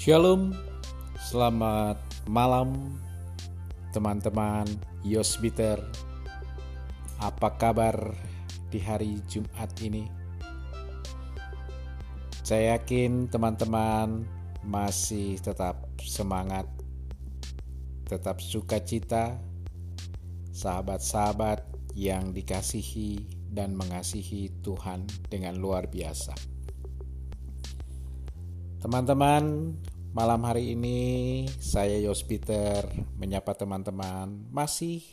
Shalom, selamat malam teman-teman Yosbiter. Apa kabar di hari Jumat ini? Saya yakin teman-teman masih tetap semangat, tetap sukacita, sahabat-sahabat yang dikasihi dan mengasihi Tuhan dengan luar biasa. Teman-teman, malam hari ini saya Yos Peter menyapa teman-teman masih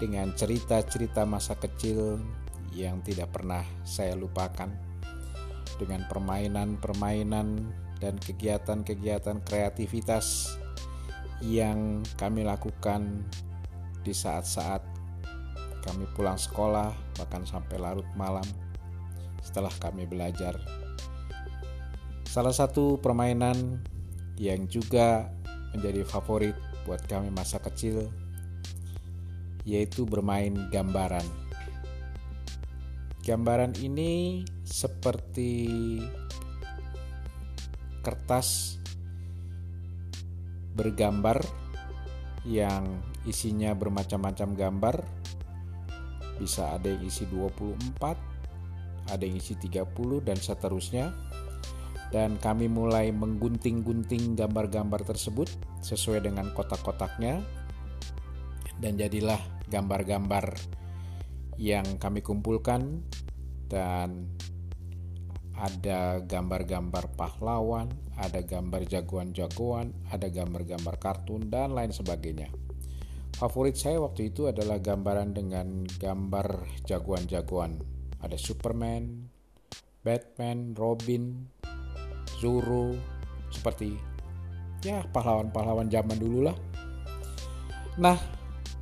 dengan cerita-cerita masa kecil yang tidak pernah saya lupakan. Dengan permainan-permainan dan kegiatan-kegiatan kreativitas yang kami lakukan di saat-saat kami pulang sekolah bahkan sampai larut malam setelah kami belajar. Salah satu permainan yang juga menjadi favorit buat kami masa kecil yaitu bermain gambaran. Gambaran ini seperti kertas bergambar yang isinya bermacam-macam gambar. Bisa ada yang isi 24, ada yang isi 30 dan seterusnya dan kami mulai menggunting-gunting gambar-gambar tersebut sesuai dengan kotak-kotaknya dan jadilah gambar-gambar yang kami kumpulkan dan ada gambar-gambar pahlawan, ada gambar jagoan-jagoan, ada gambar-gambar kartun dan lain sebagainya. Favorit saya waktu itu adalah gambaran dengan gambar jagoan-jagoan. Ada Superman, Batman, Robin, Zoro seperti ya pahlawan-pahlawan zaman dulu lah. Nah,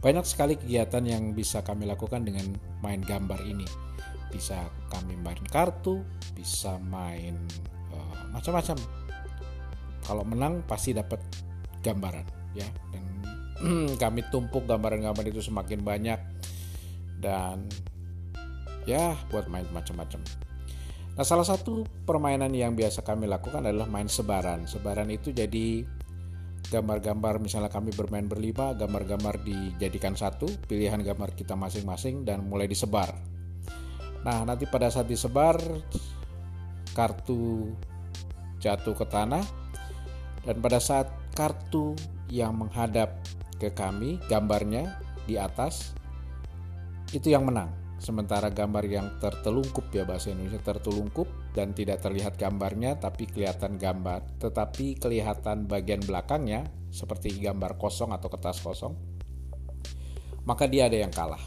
banyak sekali kegiatan yang bisa kami lakukan dengan main gambar ini. Bisa kami main kartu, bisa main uh, macam-macam. Kalau menang pasti dapat gambaran ya dan kami tumpuk gambaran-gambar itu semakin banyak dan ya buat main macam-macam. Nah, salah satu permainan yang biasa kami lakukan adalah main sebaran. Sebaran itu jadi gambar-gambar misalnya kami bermain berlima, gambar-gambar dijadikan satu, pilihan gambar kita masing-masing dan mulai disebar. Nah, nanti pada saat disebar kartu jatuh ke tanah dan pada saat kartu yang menghadap ke kami, gambarnya di atas itu yang menang. Sementara gambar yang tertelungkup ya bahasa Indonesia tertelungkup dan tidak terlihat gambarnya tapi kelihatan gambar, tetapi kelihatan bagian belakangnya seperti gambar kosong atau kertas kosong. Maka dia ada yang kalah.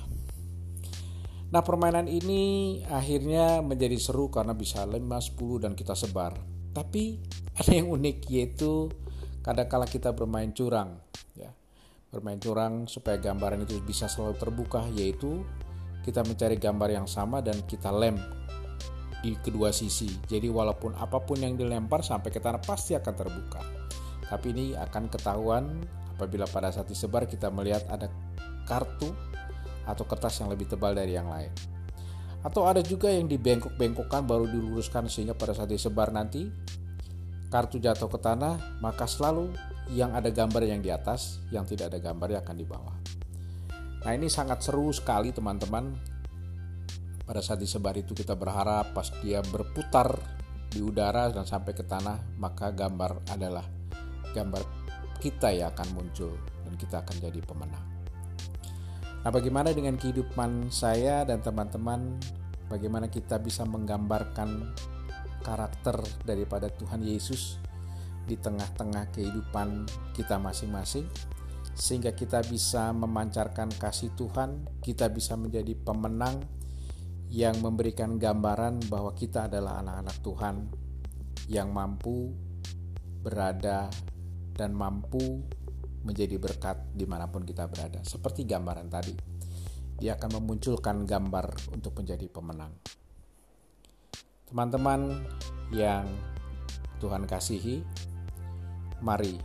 Nah, permainan ini akhirnya menjadi seru karena bisa 5, 10 dan kita sebar. Tapi ada yang unik yaitu kadang-kala kita bermain curang ya. Bermain curang supaya gambaran itu bisa selalu terbuka yaitu kita mencari gambar yang sama dan kita lem di kedua sisi. Jadi walaupun apa pun yang dilempar sampai ke tanah pasti akan terbuka. Tapi ini akan ketahuan apabila pada saat disebar kita melihat ada kartu atau kertas yang lebih tebal dari yang lain. Atau ada juga yang dibengkok-bengkokkan baru diluruskan sehingga pada saat disebar nanti kartu jatuh ke tanah maka selalu yang ada gambar yang di atas, yang tidak ada gambar yang akan di bawah. Nah ini sangat seru sekali teman-teman. Pada saat disebar itu kita berharap pas dia berputar di udara dan sampai ke tanah maka gambar adalah gambar kita yang akan muncul dan kita akan jadi pemenang. Nah bagaimana dengan kehidupan saya dan teman-teman bagaimana kita bisa menggambarkan karakter daripada Tuhan Yesus di tengah-tengah kehidupan kita masing-masing sehingga kita bisa memancarkan kasih Tuhan, kita bisa menjadi pemenang yang memberikan gambaran bahwa kita adalah anak-anak Tuhan yang mampu berada dan mampu menjadi berkat di mana pun kita berada. Seperti gambaran tadi, dia akan memunculkan gambar untuk menjadi pemenang. Teman-teman yang Tuhan kasihi, mari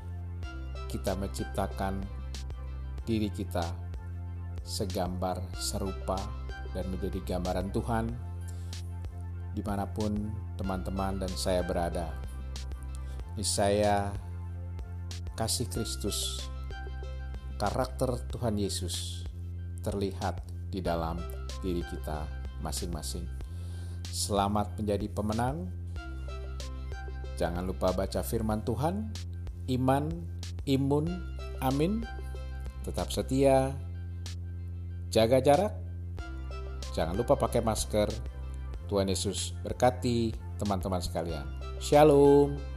kita menciptakan diri kita segambar serupa dan menjadi gambaran Tuhan di mana pun teman-teman dan saya berada. Niscaya kasih Kristus, karakter Tuhan Yesus terlihat di dalam diri kita masing-masing. Selamat menjadi pemenang. Jangan lupa baca firman Tuhan, iman, imun, amin. Tetap setia, jaga jarak, jangan lupa pakai masker. Tuhan Yesus berkati teman-teman sekalian. Shalom.